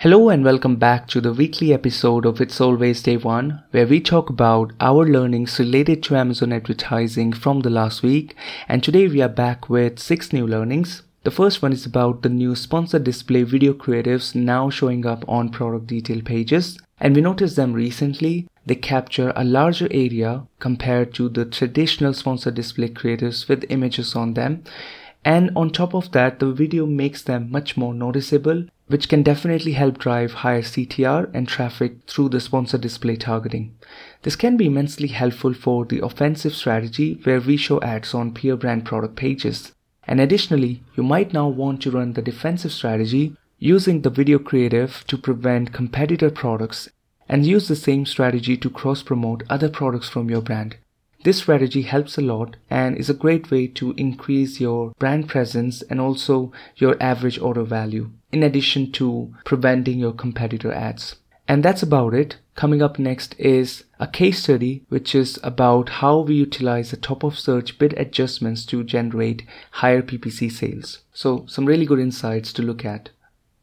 Hello and welcome back to the weekly episode of It's Always Day One, where we talk about our learnings related to Amazon advertising from the last week. And today we are back with six new learnings. The first one is about the new sponsored display video creatives now showing up on product detail pages. And we noticed them recently. They capture a larger area compared to the traditional sponsored display creatives with images on them. And on top of that, the video makes them much more noticeable which can definitely help drive higher CTR and traffic through the sponsor display targeting. This can be immensely helpful for the offensive strategy where we show ads on peer brand product pages. And additionally, you might now want to run the defensive strategy using the video creative to prevent competitor products and use the same strategy to cross promote other products from your brand. This strategy helps a lot and is a great way to increase your brand presence and also your average order value, in addition to preventing your competitor ads. And that's about it. Coming up next is a case study, which is about how we utilize the top of search bid adjustments to generate higher PPC sales. So, some really good insights to look at.